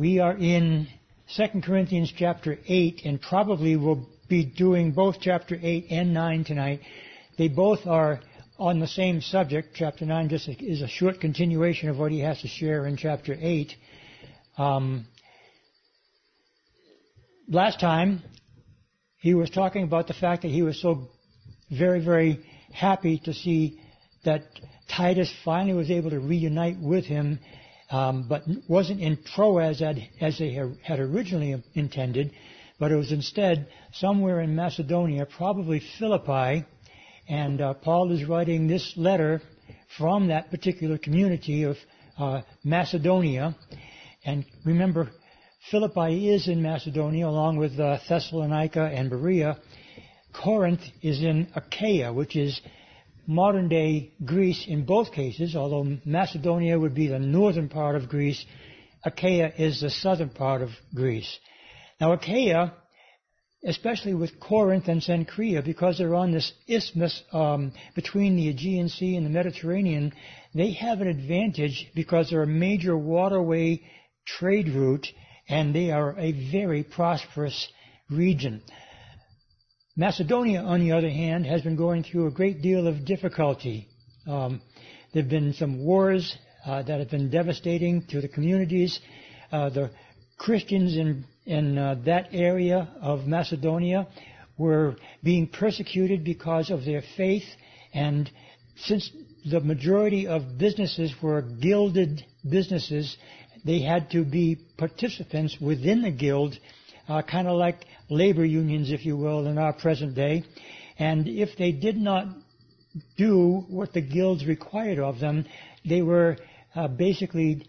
We are in 2 Corinthians chapter 8 and probably will be doing both chapter 8 and 9 tonight. They both are on the same subject. Chapter 9 just is a short continuation of what he has to share in chapter 8. Um, last time, he was talking about the fact that he was so very, very happy to see that Titus finally was able to reunite with him, but wasn't in Troas as they had originally intended, but it was instead somewhere in Macedonia, probably Philippi, and uh, Paul is writing this letter from that particular community of uh, Macedonia. And remember, Philippi is in Macedonia along with uh, Thessalonica and Berea. Corinth is in Achaia, which is modern day Greece in both cases, although Macedonia would be the northern part of Greece, Achaia is the southern part of Greece. Now Achaia, especially with Corinth and Cenchrea, because they're on this isthmus um, between the Aegean Sea and the Mediterranean, they have an advantage because they're a major waterway trade route and they are a very prosperous region. Macedonia, on the other hand, has been going through a great deal of difficulty. Um, there have been some wars uh, that have been devastating to the communities. Uh, the Christians in in uh, that area of Macedonia were being persecuted because of their faith, and since the majority of businesses were gilded businesses, they had to be participants within the guild, uh, kind of like labor unions, if you will, in our present day. And if they did not do what the guilds required of them, they were uh, basically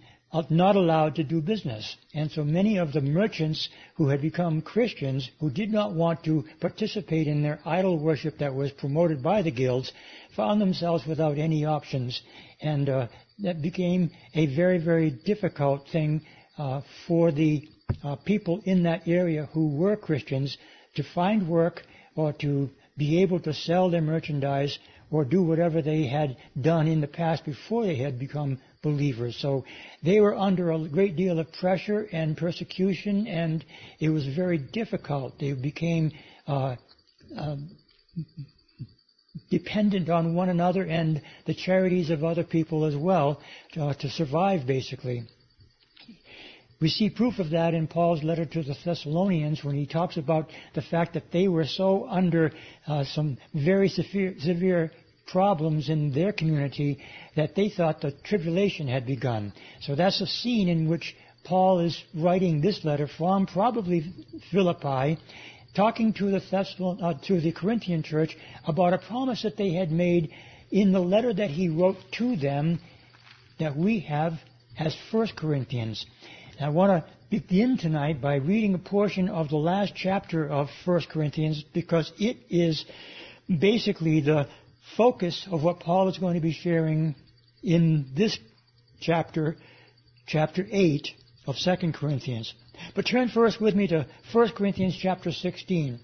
not allowed to do business. And so many of the merchants who had become Christians, who did not want to participate in their idol worship that was promoted by the guilds, found themselves without any options. And uh, that became a very, very difficult thing uh, for the uh, people in that area who were Christians to find work or to be able to sell their merchandise or do whatever they had done in the past before they had become believers. So they were under a great deal of pressure and persecution, and it was very difficult. They became uh, uh, dependent on one another and the charities of other people as well uh, to survive, basically. We see proof of that in Paul's letter to the Thessalonians when he talks about the fact that they were so under uh, some very severe, severe problems in their community that they thought the tribulation had begun. So that's a scene in which Paul is writing this letter from probably Philippi, talking to the Thessalon, uh, to the Corinthian church about a promise that they had made in the letter that he wrote to them that we have as First Corinthians. I want to begin tonight by reading a portion of the last chapter of 1 Corinthians because it is basically the focus of what Paul is going to be sharing in this chapter, chapter 8 of 2 Corinthians. But turn first with me to 1 Corinthians chapter 16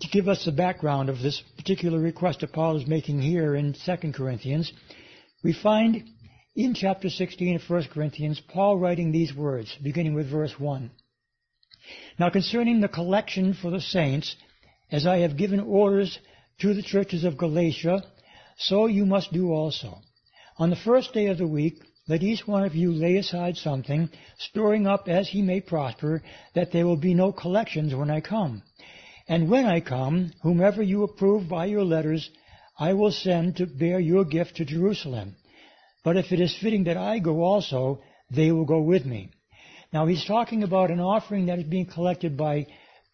to give us the background of this particular request that Paul is making here in 2 Corinthians. We find in chapter 16 of 1 Corinthians, Paul writing these words, beginning with verse 1. Now concerning the collection for the saints, as I have given orders to the churches of Galatia, so you must do also. On the first day of the week, let each one of you lay aside something, storing up as he may prosper, that there will be no collections when I come. And when I come, whomever you approve by your letters, I will send to bear your gift to Jerusalem. But if it is fitting that I go also, they will go with me. Now he's talking about an offering that is being collected by,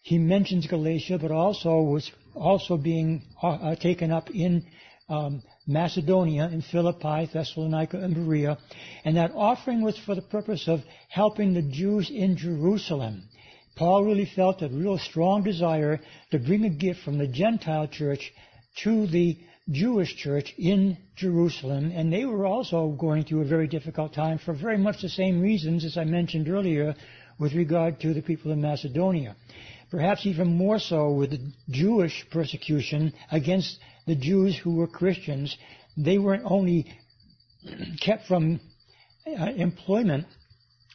he mentions Galatia, but also was also being uh, uh, taken up in um, Macedonia, in Philippi, Thessalonica, and Berea. And that offering was for the purpose of helping the Jews in Jerusalem. Paul really felt a real strong desire to bring a gift from the Gentile church to the Jewish church in Jerusalem, and they were also going through a very difficult time for very much the same reasons as I mentioned earlier with regard to the people in Macedonia. Perhaps even more so with the Jewish persecution against the Jews who were Christians. They weren't only kept from uh, employment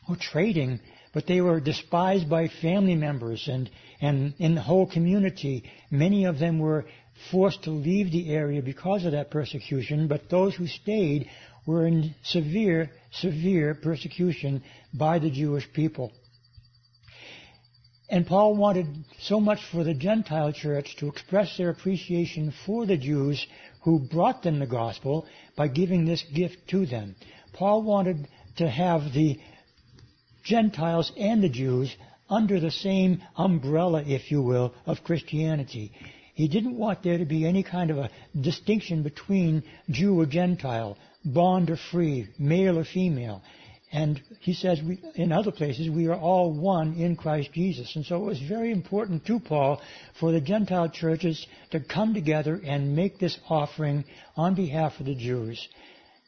or trading, but they were despised by family members and, and in the whole community. Many of them were forced to leave the area because of that persecution, but those who stayed were in severe, severe persecution by the Jewish people. And Paul wanted so much for the Gentile church to express their appreciation for the Jews who brought them the gospel by giving this gift to them. Paul wanted to have the Gentiles and the Jews under the same umbrella, if you will, of Christianity. He didn't want there to be any kind of a distinction between Jew or Gentile, bond or free, male or female. And he says we, in other places, we are all one in Christ Jesus. And so it was very important to Paul for the Gentile churches to come together and make this offering on behalf of the Jews.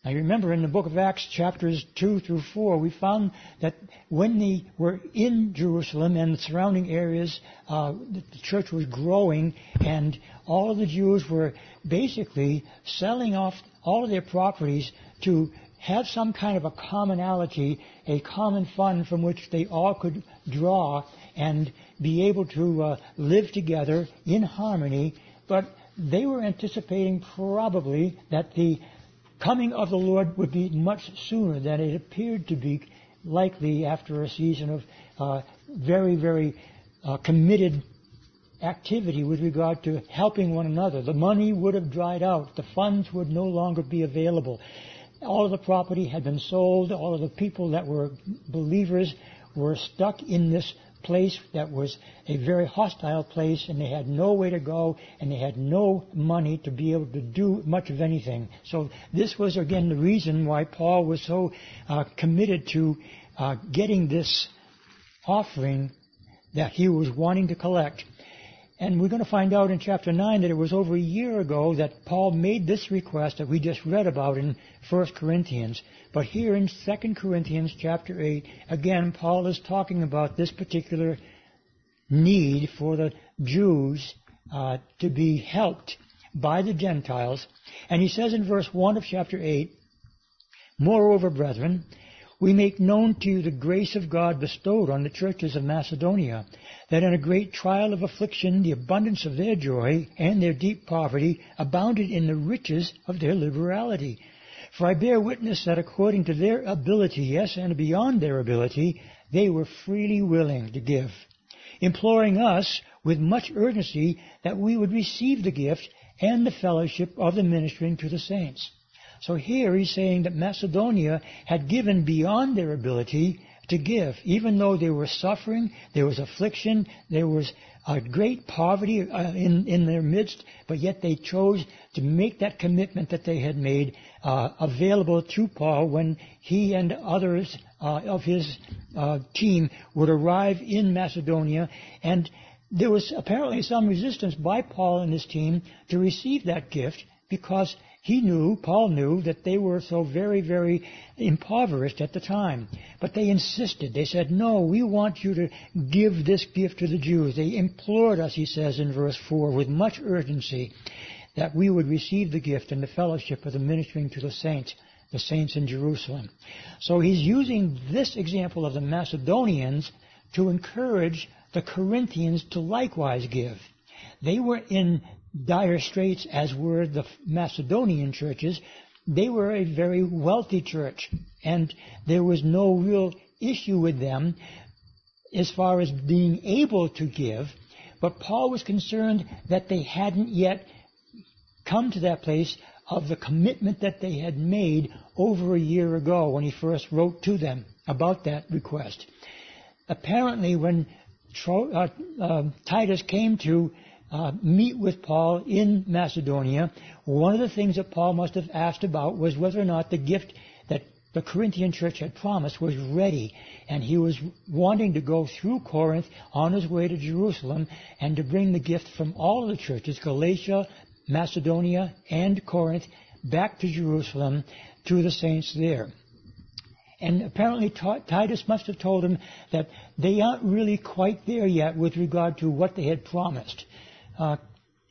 Now you remember in the book of Acts chapters 2 through 4, we found that when they were in Jerusalem and the surrounding areas, uh, the church was growing and all of the Jews were basically selling off all of their properties to have some kind of a commonality, a common fund from which they all could draw and be able to uh, live together in harmony. But they were anticipating probably that the coming of the Lord would be much sooner than it appeared to be likely after a season of uh, very, very uh, committed activity with regard to helping one another. The money would have dried out. The funds would no longer be available. All of the property had been sold. All of the people that were believers were stuck in this place that was a very hostile place and they had no way to go and they had no money to be able to do much of anything. So this was again the reason why Paul was so uh, committed to uh, getting this offering that he was wanting to collect. And we're going to find out in chapter 9 that it was over a year ago that Paul made this request that we just read about in 1 Corinthians. But here in 2 Corinthians chapter 8, again, Paul is talking about this particular need for the Jews uh, to be helped by the Gentiles. And he says in verse 1 of chapter 8, Moreover, brethren, we make known to you the grace of God bestowed on the churches of Macedonia, that in a great trial of affliction the abundance of their joy and their deep poverty abounded in the riches of their liberality. For I bear witness that according to their ability, yes, and beyond their ability, they were freely willing to give, imploring us with much urgency that we would receive the gift and the fellowship of the ministering to the saints. So here he's saying that Macedonia had given beyond their ability to give. Even though they were suffering, there was affliction, there was a great poverty uh, in, in their midst, but yet they chose to make that commitment that they had made uh, available to Paul when he and others uh, of his uh, team would arrive in Macedonia. And there was apparently some resistance by Paul and his team to receive that gift because he knew, Paul knew, that they were so very, very impoverished at the time. But they insisted. They said, no, we want you to give this gift to the Jews. They implored us, he says in verse 4, with much urgency, that we would receive the gift and the fellowship of the ministering to the saints, the saints in Jerusalem. So he's using this example of the Macedonians to encourage the Corinthians to likewise give. They were in dire straits as were the Macedonian churches, they were a very wealthy church, and there was no real issue with them as far as being able to give. But Paul was concerned that they hadn't yet come to that place of the commitment that they had made over a year ago when he first wrote to them about that request. Apparently, when uh, uh, Titus came to uh, meet with Paul in Macedonia, one of the things that Paul must have asked about was whether or not the gift that the Corinthian church had promised was ready. And he was wanting to go through Corinth on his way to Jerusalem and to bring the gift from all of the churches, Galatia, Macedonia, and Corinth, back to Jerusalem to the saints there. And apparently Titus must have told him that they aren't really quite there yet with regard to what they had promised. Uh,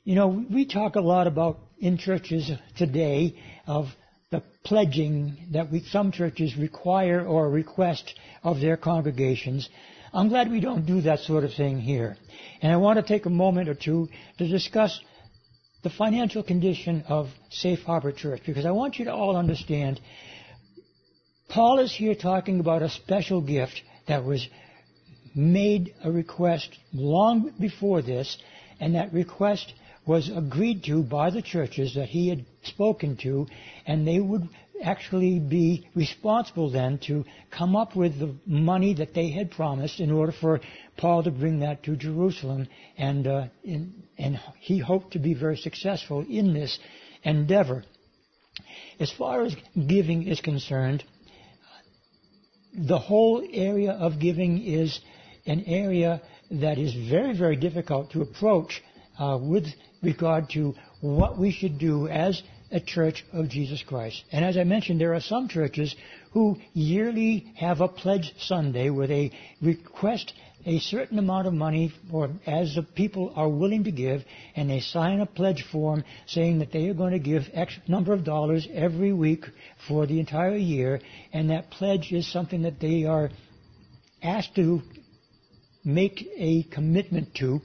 you know, we talk a lot about in churches today of the pledging that we, some churches require or request of their congregations. I'm glad we don't do that sort of thing here. And I want to take a moment or two to discuss the financial condition of Safe Harbor Church because I want you to all understand Paul is here talking about a special gift that was made a request long before this, and that request was agreed to by the churches that he had spoken to, and they would actually be responsible then to come up with the money that they had promised in order for Paul to bring that to Jerusalem, and uh, in, and he hoped to be very successful in this endeavor. As far as giving is concerned, the whole area of giving is an area that is very, very difficult to approach uh, with regard to what we should do as a church of Jesus Christ. And as I mentioned, there are some churches who yearly have a pledge Sunday where they request a certain amount of money or as the people are willing to give and they sign a pledge form saying that they are going to give X number of dollars every week for the entire year and that pledge is something that they are asked to make a commitment to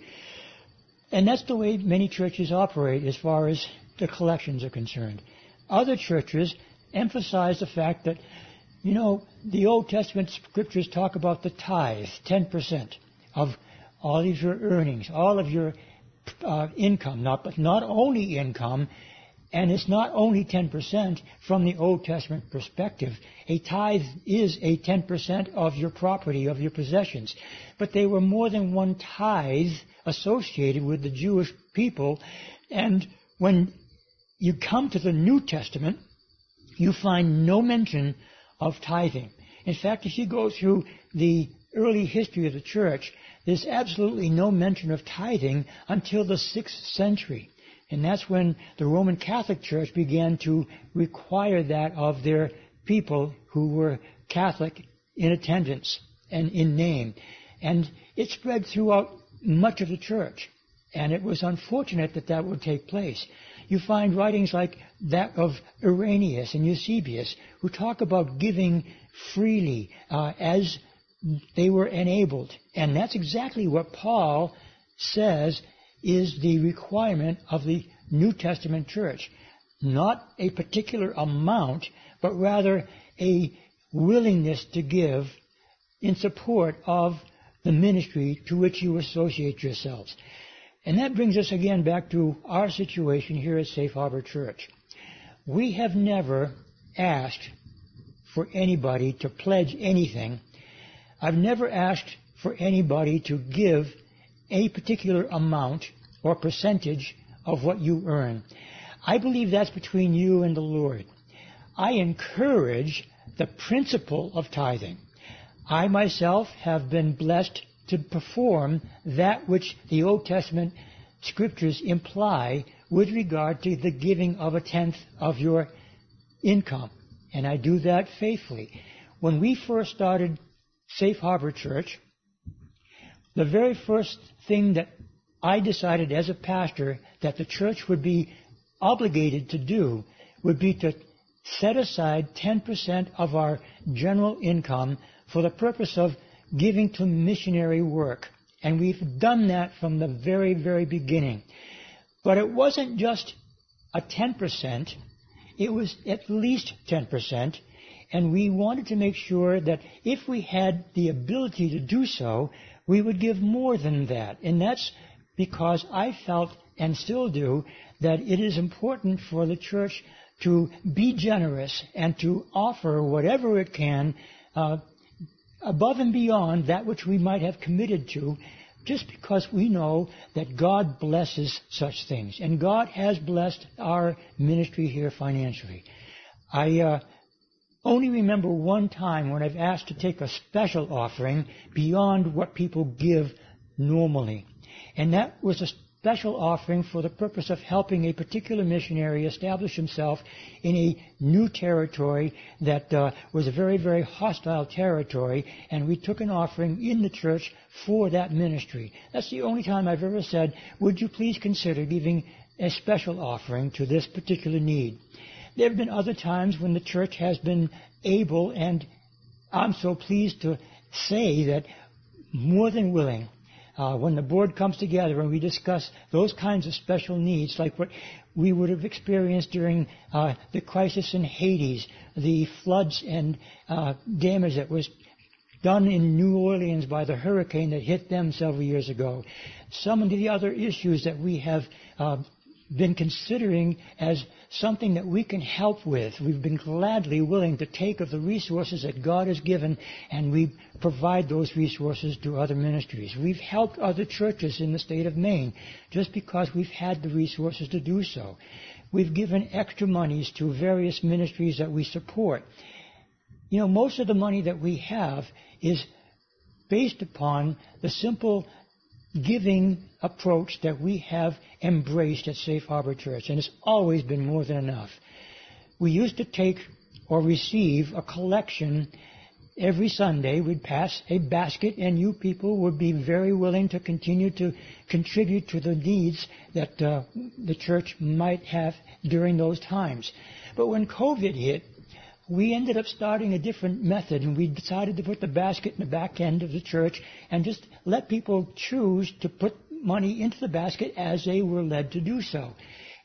and that's the way many churches operate as far as the collections are concerned. Other churches emphasize the fact that, you know, the Old Testament scriptures talk about the tithe, 10% of all of your earnings, all of your uh, income, not, but not only income, and it's not only 10% from the Old Testament perspective. A tithe is a 10% of your property, of your possessions. But they were more than one tithe associated with the Jewish people. And when you come to the New Testament, you find no mention of tithing. In fact, if you go through the early history of the church, there's absolutely no mention of tithing until the 6th century. And that's when the Roman Catholic Church began to require that of their people who were Catholic in attendance and in name. And it spread throughout much of the church. And it was unfortunate that that would take place. You find writings like that of Irenaeus and Eusebius who talk about giving freely uh, as they were enabled. And that's exactly what Paul says is the requirement of the New Testament church. Not a particular amount, but rather a willingness to give in support of the ministry to which you associate yourselves. And that brings us again back to our situation here at Safe Harbor Church. We have never asked for anybody to pledge anything. I've never asked for anybody to give a particular amount or percentage of what you earn. I believe that's between you and the Lord. I encourage the principle of tithing. I myself have been blessed to perform that which the Old Testament scriptures imply with regard to the giving of a tenth of your income. And I do that faithfully. When we first started Safe Harbor Church, the very first thing that I decided as a pastor that the church would be obligated to do would be to set aside 10% of our general income for the purpose of giving to missionary work. And we've done that from the very, very beginning. But it wasn't just a 10%, it was at least 10%. And we wanted to make sure that if we had the ability to do so, we would give more than that. And that's because I felt and still do that it is important for the church to be generous and to offer whatever it can uh, above and beyond that which we might have committed to just because we know that God blesses such things. And God has blessed our ministry here financially. I uh, only remember one time when I've asked to take a special offering beyond what people give normally. And that was a special offering for the purpose of helping a particular missionary establish himself in a new territory that uh, was a very, very hostile territory, and we took an offering in the church for that ministry. That's the only time I've ever said, would you please consider giving a special offering to this particular need? There have been other times when the church has been able, and I'm so pleased to say that more than willing, uh, when the board comes together and we discuss those kinds of special needs, like what we would have experienced during uh, the crisis in Haiti, the floods and uh, damage that was done in New Orleans by the hurricane that hit them several years ago. Some of the other issues that we have uh, been considering as something that we can help with. We've been gladly willing to take of the resources that God has given and we provide those resources to other ministries. We've helped other churches in the state of Maine just because we've had the resources to do so. We've given extra monies to various ministries that we support. You know, most of the money that we have is based upon the simple giving approach that we have embraced at Safe Harbor Church, and it's always been more than enough. We used to take or receive a collection every Sunday. We'd pass a basket, and you people would be very willing to continue to contribute to the needs that uh, the church might have during those times. But when COVID hit, we ended up starting a different method and we decided to put the basket in the back end of the church and just let people choose to put money into the basket as they were led to do so.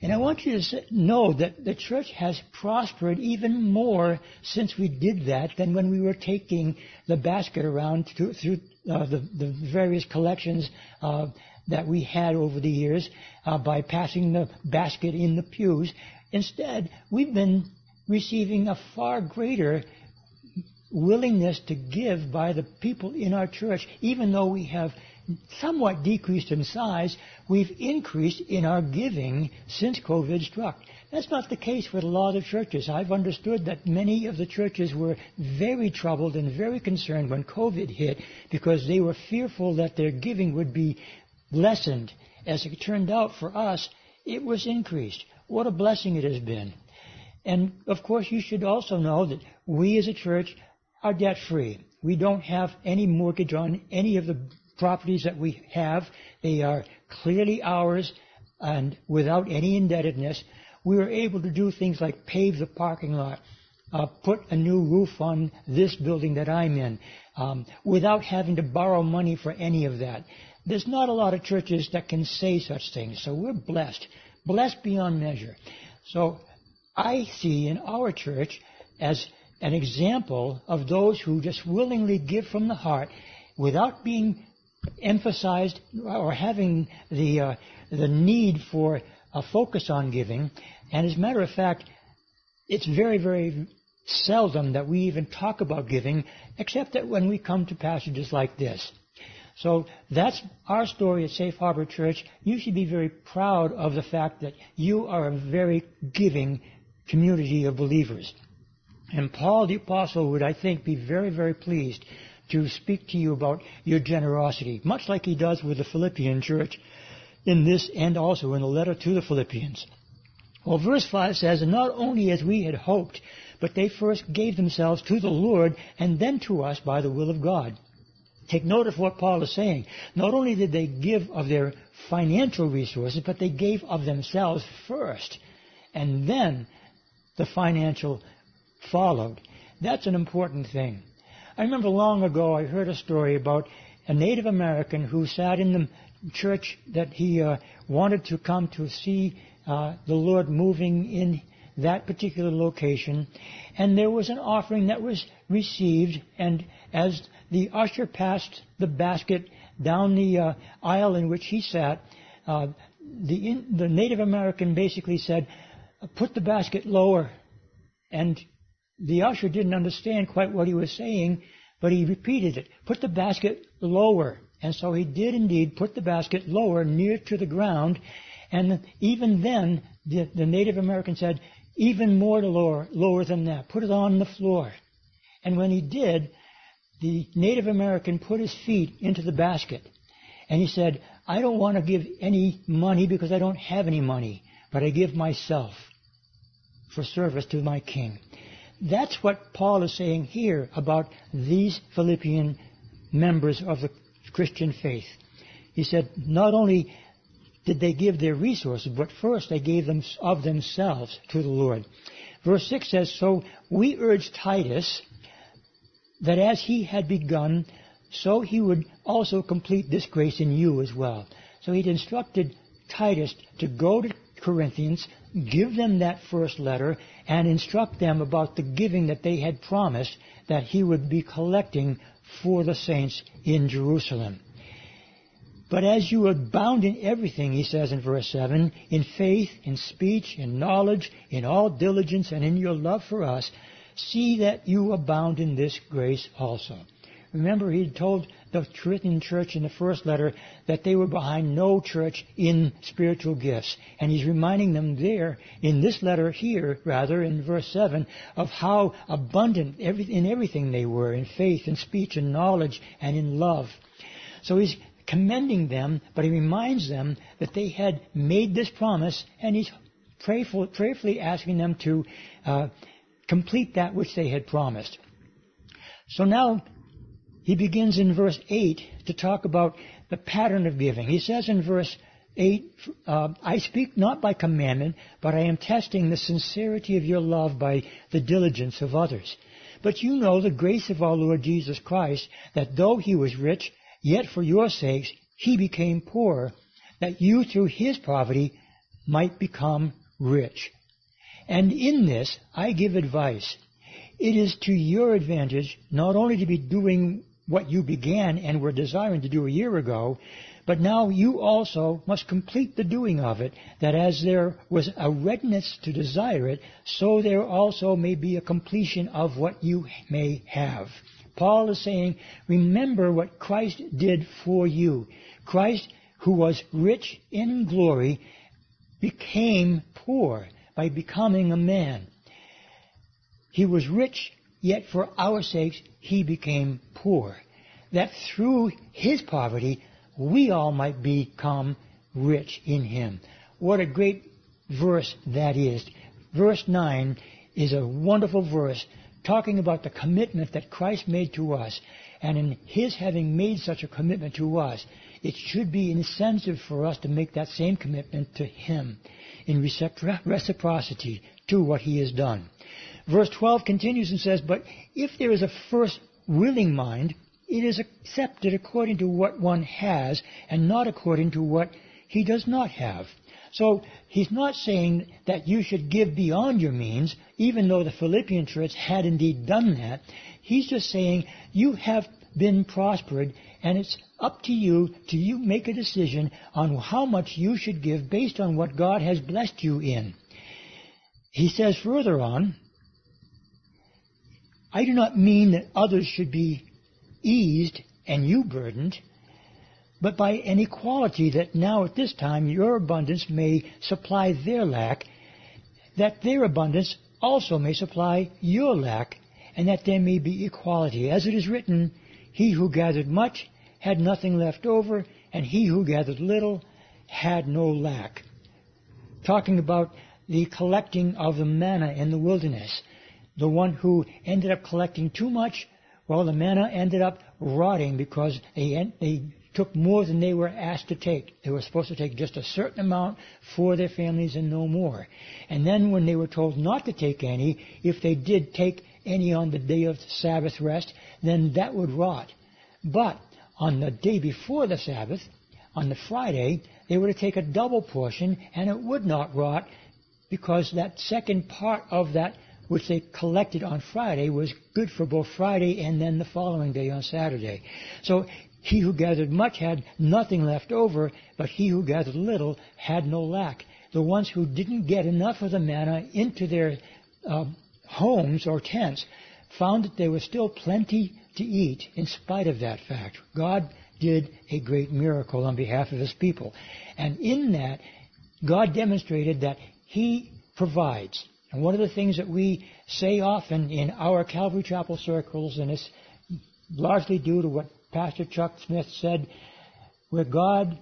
And I want you to know that the church has prospered even more since we did that than when we were taking the basket around to, through uh, the, the, various collections uh, that we had over the years uh, by passing the basket in the pews. Instead, we've been receiving a far greater willingness to give by the people in our church, even though we have somewhat decreased in size, we've increased in our giving since COVID struck. That's not the case with a lot of churches. I've understood that many of the churches were very troubled and very concerned when COVID hit because they were fearful that their giving would be lessened. As it turned out for us, it was increased. What a blessing it has been. And of course, you should also know that we as a church are debt free. We don't have any mortgage on any of the properties that we have. They are clearly ours and without any indebtedness. We were able to do things like pave the parking lot, uh, put a new roof on this building that I'm in, um, without having to borrow money for any of that. There's not a lot of churches that can say such things, so we're blessed, blessed beyond measure. So I see in our church as an example of those who just willingly give from the heart without being emphasized or having the, uh, the need for a focus on giving. And as a matter of fact, it's very, very seldom that we even talk about giving, except that when we come to passages like this. So that's our story at Safe Harbor Church. You should be very proud of the fact that you are a very giving community of believers. And Paul the Apostle would, I think, be very, very pleased to speak to you about your generosity, much like he does with the Philippian church in this and also in the letter to the Philippians. Well, verse 5 says, Not only as we had hoped, but they first gave themselves to the Lord and then to us by the will of God. Take note of what Paul is saying. Not only did they give of their financial resources, but they gave of themselves first. And then the financial followed. That's an important thing. I remember long ago I heard a story about a Native American who sat in the church that he uh, wanted to come to see uh, the Lord moving in that particular location. And there was an offering that was received, and as the usher passed the basket down the uh, aisle in which he sat, uh, the, in, the Native American basically said, put the basket lower. And the usher didn't understand quite what he was saying, but he repeated it. Put the basket lower. And so he did indeed put the basket lower, near to the ground. And even then, the, the Native American said, even more lower, lower than that. Put it on the floor. And when he did, the Native American put his feet into the basket. And he said, I don't want to give any money because I don't have any money, but I give myself for service to my king. That's what Paul is saying here about these Philippian members of the Christian faith. He said, not only did they give their resources, but first they gave them of themselves to the Lord. Verse 6 says, So we urge Titus that as he had begun, so he would also complete this grace in you as well. So he'd instructed Titus to go to Corinthians, give them that first letter, and instruct them about the giving that they had promised that he would be collecting for the saints in Jerusalem. But as you abound in everything, he says in verse 7, in faith, in speech, in knowledge, in all diligence, and in your love for us, see that you abound in this grace also. Remember, he told the Corinthian church in the first letter that they were behind no church in spiritual gifts. And he's reminding them there, in this letter here, rather, in verse 7, of how abundant in everything they were, in faith, in speech, in knowledge, and in love. So he's commending them, but he reminds them that they had made this promise, and he's prayerful, prayerfully asking them to uh, complete that which they had promised. So now he begins in verse 8 to talk about the pattern of giving. He says in verse 8, uh, I speak not by commandment, but I am testing the sincerity of your love by the diligence of others. But you know the grace of our Lord Jesus Christ, that though he was rich, yet for your sakes he became poor, that you through his poverty might become rich. And in this I give advice. It is to your advantage not only to be doing what you began and were desiring to do a year ago, but now you also must complete the doing of it, that as there was a readiness to desire it, so there also may be a completion of what you may have. Paul is saying, remember what Christ did for you. Christ, who was rich in glory, became poor by becoming a man. He was rich yet for our sakes he became poor, that through his poverty we all might become rich in him. What a great verse that is. Verse 9 is a wonderful verse talking about the commitment that Christ made to us. And in his having made such a commitment to us, it should be incentive for us to make that same commitment to him in reciprocity to what he has done. Verse 12 continues and says, But if there is a first willing mind, it is accepted according to what one has and not according to what he does not have. So he's not saying that you should give beyond your means, even though the Philippian church had indeed done that. He's just saying you have been prospered and it's up to you to you make a decision on how much you should give based on what God has blessed you in. He says further on, I do not mean that others should be eased and you burdened, but by an equality that now at this time your abundance may supply their lack, that their abundance also may supply your lack, and that there may be equality. As it is written, He who gathered much had nothing left over, and he who gathered little had no lack. Talking about the collecting of the manna in the wilderness. The one who ended up collecting too much, well, the manna ended up rotting because they, they took more than they were asked to take. They were supposed to take just a certain amount for their families and no more. And then when they were told not to take any, if they did take any on the day of Sabbath rest, then that would rot. But on the day before the Sabbath, on the Friday, they were to take a double portion and it would not rot because that second part of that which they collected on Friday was good for both Friday and then the following day on Saturday. So he who gathered much had nothing left over, but he who gathered little had no lack. The ones who didn't get enough of the manna into their uh, homes or tents found that there was still plenty to eat in spite of that fact. God did a great miracle on behalf of his people. And in that, God demonstrated that he provides. And one of the things that we say often in our Calvary Chapel circles, and it's largely due to what Pastor Chuck Smith said, where God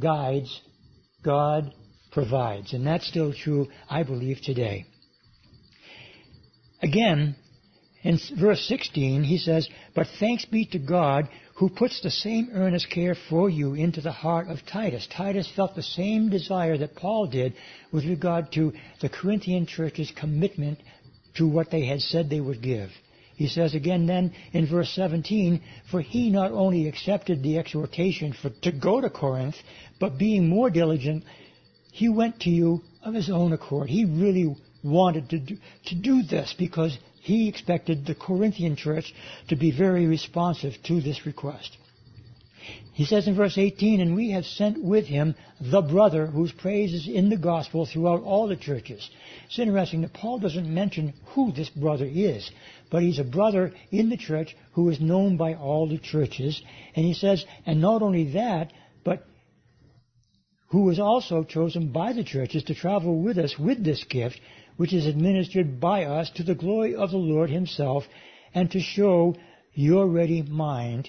guides, God provides. And that's still true, I believe, today. Again, In verse 16, he says, But thanks be to God who puts the same earnest care for you into the heart of Titus. Titus felt the same desire that Paul did with regard to the Corinthian church's commitment to what they had said they would give. He says again then in verse 17, For he not only accepted the exhortation for, to go to Corinth, but being more diligent, he went to you of his own accord. He really wanted to do, to do this because he expected the Corinthian church to be very responsive to this request. He says in verse 18, And we have sent with him the brother whose praise is in the gospel throughout all the churches. It's interesting that Paul doesn't mention who this brother is, but he's a brother in the church who is known by all the churches. And he says, and not only that, but who was also chosen by the churches to travel with us with this gift, which is administered by us to the glory of the Lord himself and to show your ready mind,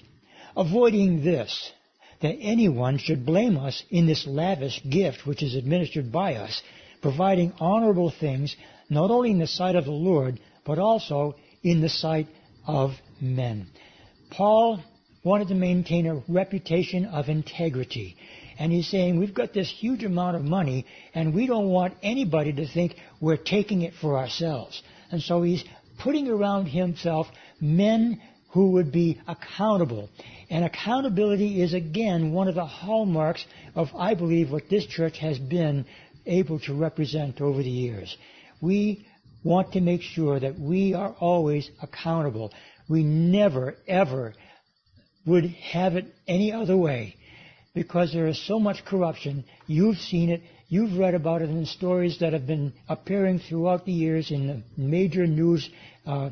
avoiding this, that anyone should blame us in this lavish gift which is administered by us, providing honorable things not only in the sight of the Lord, but also in the sight of men. Paul wanted to maintain a reputation of integrity. And he's saying, we've got this huge amount of money, and we don't want anybody to think we're taking it for ourselves. And so he's putting around himself men who would be accountable. And accountability is again one of the hallmarks of, I believe, what this church has been able to represent over the years. We want to make sure that we are always accountable. We never, ever would have it any other way because there is so much corruption. You've seen it. You've read about it in stories that have been appearing throughout the years in the major news uh,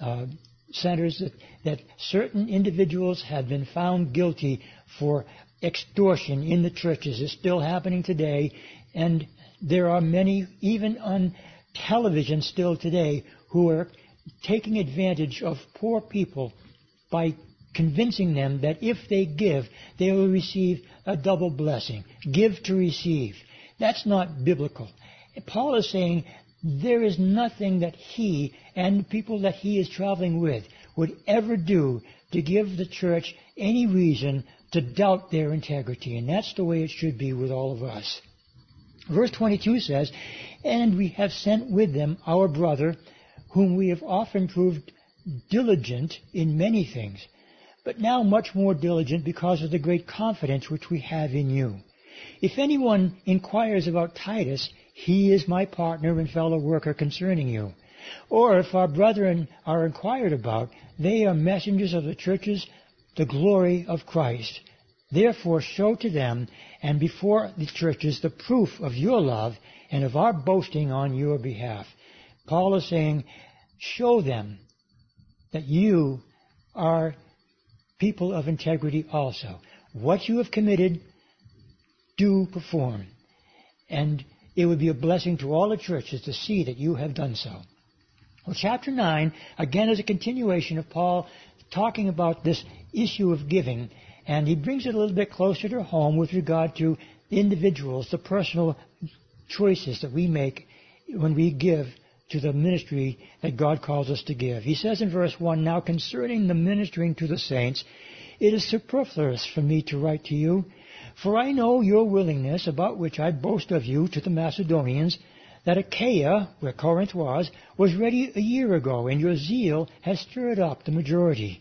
uh, centers that, that certain individuals have been found guilty for extortion in the churches. It's still happening today, and there are many, even on television still today, who are taking advantage of poor people by convincing them that if they give, they will receive a double blessing. Give to receive. That's not biblical. Paul is saying there is nothing that he and the people that he is traveling with would ever do to give the church any reason to doubt their integrity. And that's the way it should be with all of us. Verse 22 says, And we have sent with them our brother, whom we have often proved diligent in many things but now much more diligent because of the great confidence which we have in you. If anyone inquires about Titus, he is my partner and fellow worker concerning you. Or if our brethren are inquired about, they are messengers of the churches, the glory of Christ. Therefore show to them and before the churches the proof of your love and of our boasting on your behalf. Paul is saying, show them that you are people of integrity also. What you have committed, do perform. And it would be a blessing to all the churches to see that you have done so. Well, chapter 9, again, is a continuation of Paul talking about this issue of giving, and he brings it a little bit closer to home with regard to individuals, the personal choices that we make when we give to the ministry that God calls us to give. He says in verse 1, Now concerning the ministering to the saints, it is superfluous for me to write to you, for I know your willingness, about which I boast of you to the Macedonians, that Achaia, where Corinth was, was ready a year ago, and your zeal has stirred up the majority.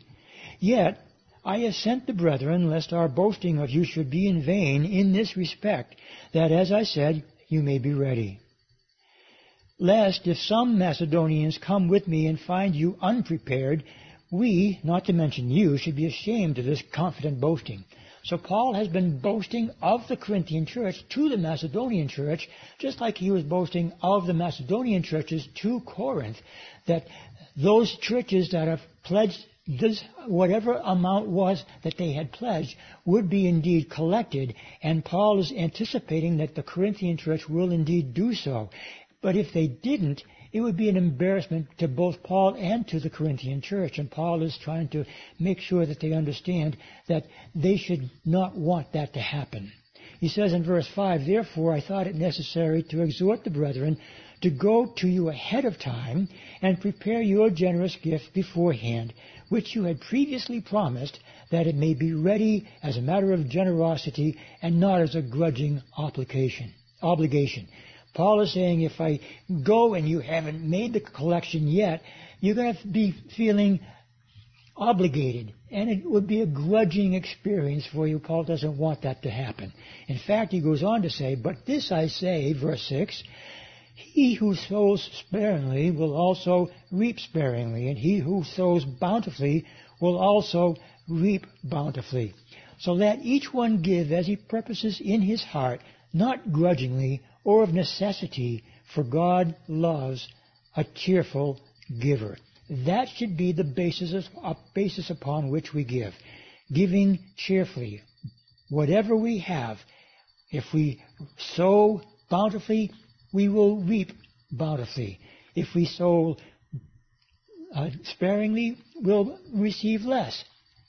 Yet I have sent the brethren, lest our boasting of you should be in vain in this respect, that, as I said, you may be ready lest if some Macedonians come with me and find you unprepared, we, not to mention you, should be ashamed of this confident boasting. So Paul has been boasting of the Corinthian church to the Macedonian church, just like he was boasting of the Macedonian churches to Corinth, that those churches that have pledged this, whatever amount was that they had pledged would be indeed collected, and Paul is anticipating that the Corinthian church will indeed do so. But if they didn't, it would be an embarrassment to both Paul and to the Corinthian church. And Paul is trying to make sure that they understand that they should not want that to happen. He says in verse 5, Therefore I thought it necessary to exhort the brethren to go to you ahead of time and prepare your generous gift beforehand, which you had previously promised, that it may be ready as a matter of generosity and not as a grudging obligation. Obligation. Paul is saying if I go and you haven't made the collection yet, you're going to be feeling obligated, and it would be a grudging experience for you. Paul doesn't want that to happen. In fact, he goes on to say, But this I say, verse 6, he who sows sparingly will also reap sparingly, and he who sows bountifully will also reap bountifully. So let each one give as he purposes in his heart, not grudgingly or of necessity, for God loves a cheerful giver. That should be the basis, basis upon which we give. Giving cheerfully. Whatever we have, if we sow bountifully, we will reap bountifully. If we sow uh, sparingly, we'll receive less.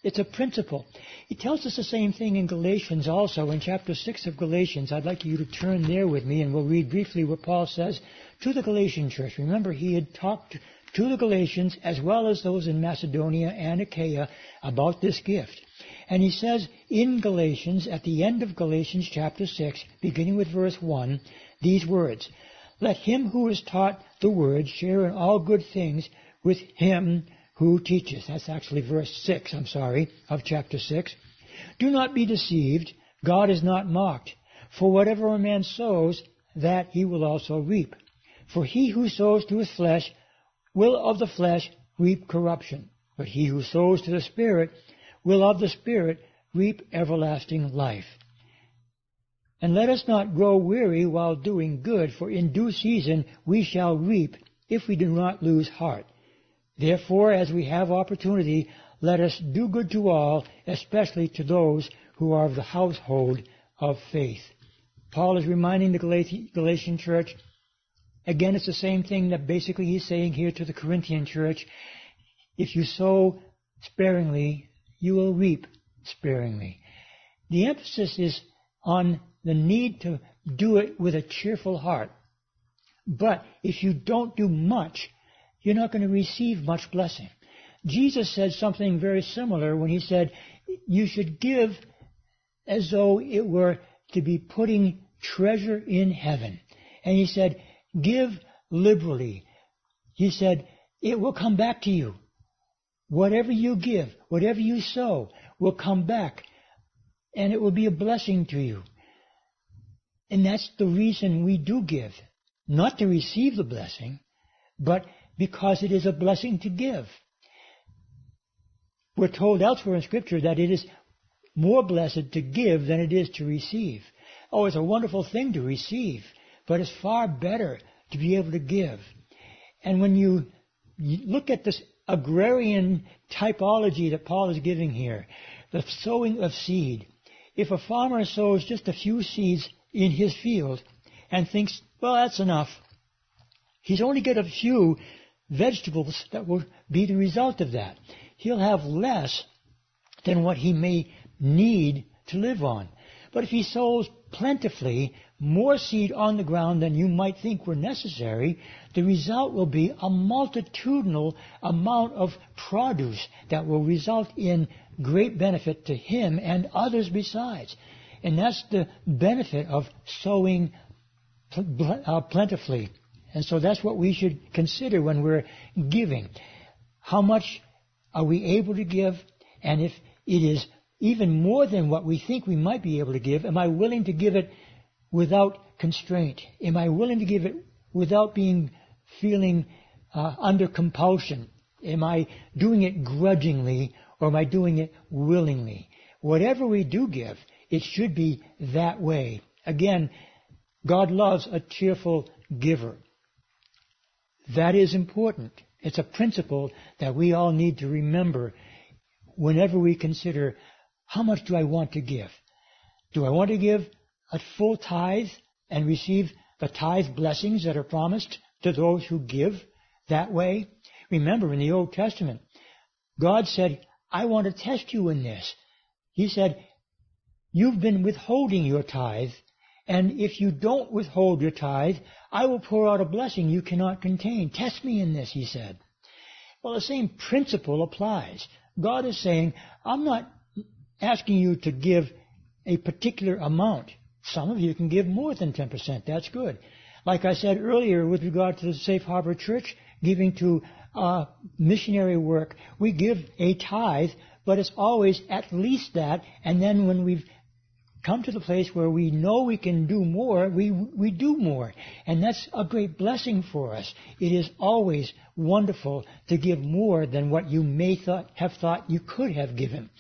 It's a principle. He tells us the same thing in Galatians also, in chapter 6 of Galatians. I'd like you to turn there with me and we'll read briefly what Paul says to the Galatian church. Remember, he had talked to the Galatians as well as those in Macedonia and Achaia about this gift. And he says in Galatians, at the end of Galatians chapter 6, beginning with verse 1, these words, Let him who is taught the word share in all good things with him who teaches. That's actually verse 6, I'm sorry, of chapter 6. Do not be deceived. God is not mocked. For whatever a man sows, that he will also reap. For he who sows to his flesh will of the flesh reap corruption, but he who sows to the Spirit will of the Spirit reap everlasting life. And let us not grow weary while doing good, for in due season we shall reap if we do not lose heart. Therefore, as we have opportunity, let us do good to all, especially to those who are of the household of faith. Paul is reminding the Galatian church Again, it's the same thing that basically he's saying here to the Corinthian church. If you sow sparingly, you will reap sparingly. The emphasis is on the need to do it with a cheerful heart. But if you don't do much, you're not going to receive much blessing. Jesus said something very similar when he said, you should give as though it were to be putting treasure in heaven. And he said, Give liberally. He said, it will come back to you. Whatever you give, whatever you sow, will come back. And it will be a blessing to you. And that's the reason we do give. Not to receive the blessing, but because it is a blessing to give. We're told elsewhere in Scripture that it is more blessed to give than it is to receive. Oh, it's a wonderful thing to receive. But it's far better to be able to give. And when you look at this agrarian typology that Paul is giving here, the sowing of seed, if a farmer sows just a few seeds in his field and thinks, well, that's enough, he's only got a few vegetables that will be the result of that. He'll have less than what he may need to live on. But if he sows plentifully, more seed on the ground than you might think were necessary, the result will be a multitudinal amount of produce that will result in great benefit to him and others besides. And that's the benefit of sowing uh, plentifully. And so that's what we should consider when we're giving. How much are we able to give? And if it is even more than what we think we might be able to give, am I willing to give it without constraint? Am I willing to give it without being feeling uh, under compulsion? Am I doing it grudgingly or am I doing it willingly? Whatever we do give, it should be that way. Again, God loves a cheerful giver. That is important. It's a principle that we all need to remember whenever we consider how much do I want to give? Do I want to give a full tithe and receive the tithe blessings that are promised to those who give that way? Remember in the Old Testament, God said, I want to test you in this. He said, you've been withholding your tithe And if you don't withhold your tithe, I will pour out a blessing you cannot contain. Test me in this, he said. Well, the same principle applies. God is saying, I'm not asking you to give a particular amount. Some of you can give more than 10%. That's good. Like I said earlier with regard to the Safe Harbor Church, giving to uh, missionary work, we give a tithe, but it's always at least that, and then when we've come to the place where we know we can do more, we, we do more. And that's a great blessing for us. It is always wonderful to give more than what you may thought, have thought you could have given.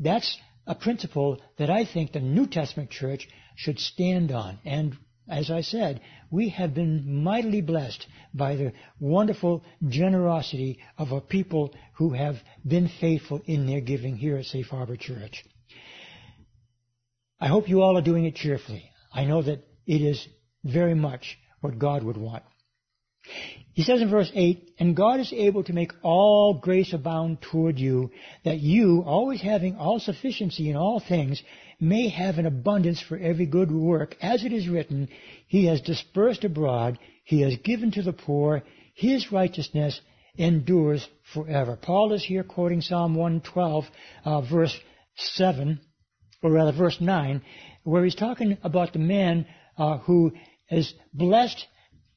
That's a principle that I think the New Testament church should stand on. And as I said, we have been mightily blessed by the wonderful generosity of a people who have been faithful in their giving here at Safe Harbor Church. I hope you all are doing it cheerfully. I know that it is very much what God would want. He says in verse 8, And God is able to make all grace abound toward you, that you, always having all sufficiency in all things, may have an abundance for every good work, as it is written, He has dispersed abroad, He has given to the poor, His righteousness endures forever. Paul is here quoting Psalm 112, uh, verse 7, or rather verse 9, where he's talking about the man uh, who is blessed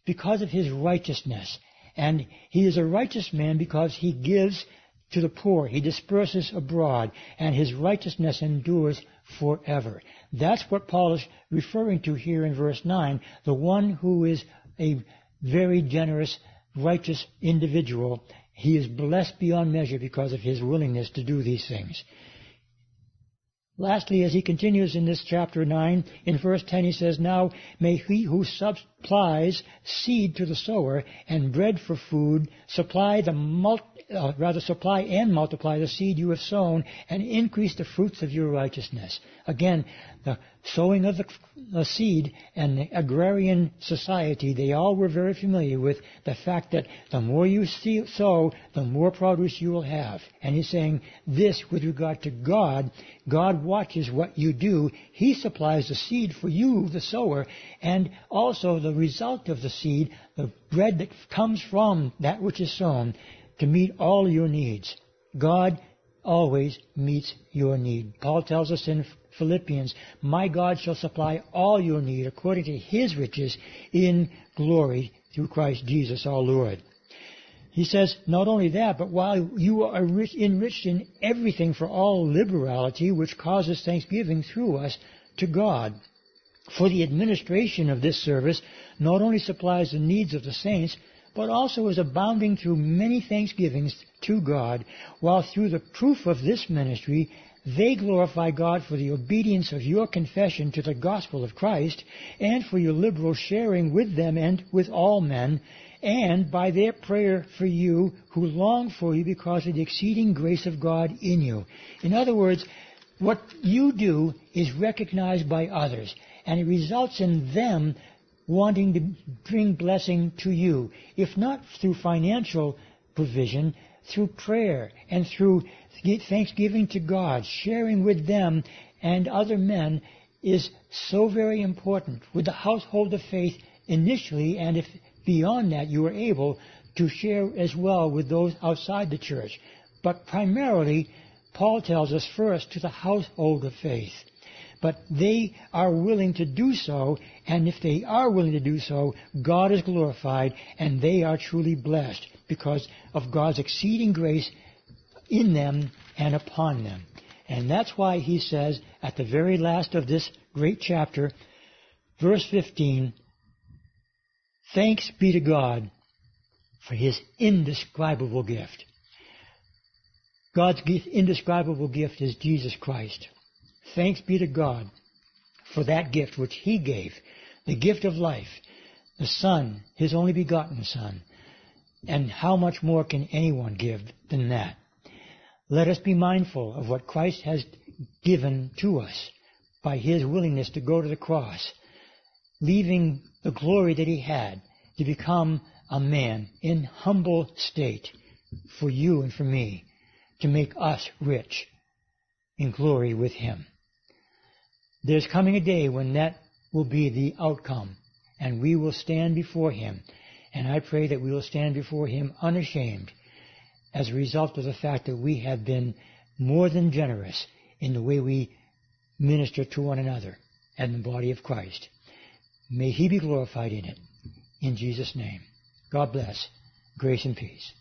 because of his righteousness. And he is a righteous man because he gives to the poor. He disperses abroad, and his righteousness endures forever. That's what Paul is referring to here in verse 9. The one who is a very generous, righteous individual. He is blessed beyond measure because of his willingness to do these things. Lastly, as he continues in this chapter 9, in verse 10 he says, Now may he who supplies seed to the sower and bread for food supply the uh, rather supply and multiply the seed you have sown and increase the fruits of your righteousness. Again, the sowing of the, the seed and the agrarian society, they all were very familiar with the fact that the more you see, sow, the more produce you will have. And he's saying this with regard to God. God watches what you do. He supplies the seed for you, the sower, and also the result of the seed, the bread that comes from that which is sown, to meet all your needs. God always meets your need. Paul tells us in Philippians, My God shall supply all your need according to his riches in glory through Christ Jesus our Lord. He says, not only that, but while you are enriched in everything for all liberality, which causes thanksgiving through us to God. For the administration of this service not only supplies the needs of the saints, but also is abounding through many thanksgivings to God, while through the proof of this ministry they glorify God for the obedience of your confession to the gospel of Christ, and for your liberal sharing with them and with all men, and by their prayer for you who long for you because of the exceeding grace of God in you. In other words, what you do is recognized by others, and it results in them wanting to bring blessing to you, if not through financial provision, through prayer and through thanksgiving to God, sharing with them and other men is so very important with the household of faith initially, and if beyond that you are able to share as well with those outside the church. But primarily, Paul tells us first to the household of faith. But they are willing to do so, and if they are willing to do so, God is glorified, and they are truly blessed because of God's exceeding grace in them and upon them. And that's why he says at the very last of this great chapter, verse 15, Thanks be to God for his indescribable gift. God's indescribable gift is Jesus Christ. Thanks be to God for that gift which He gave, the gift of life, the Son, His only begotten Son. And how much more can anyone give than that? Let us be mindful of what Christ has given to us by His willingness to go to the cross, leaving the glory that He had to become a man in humble state for you and for me to make us rich in glory with Him. There's coming a day when that will be the outcome, and we will stand before Him. And I pray that we will stand before Him unashamed as a result of the fact that we have been more than generous in the way we minister to one another and the body of Christ. May He be glorified in it. In Jesus' name. God bless. Grace and peace.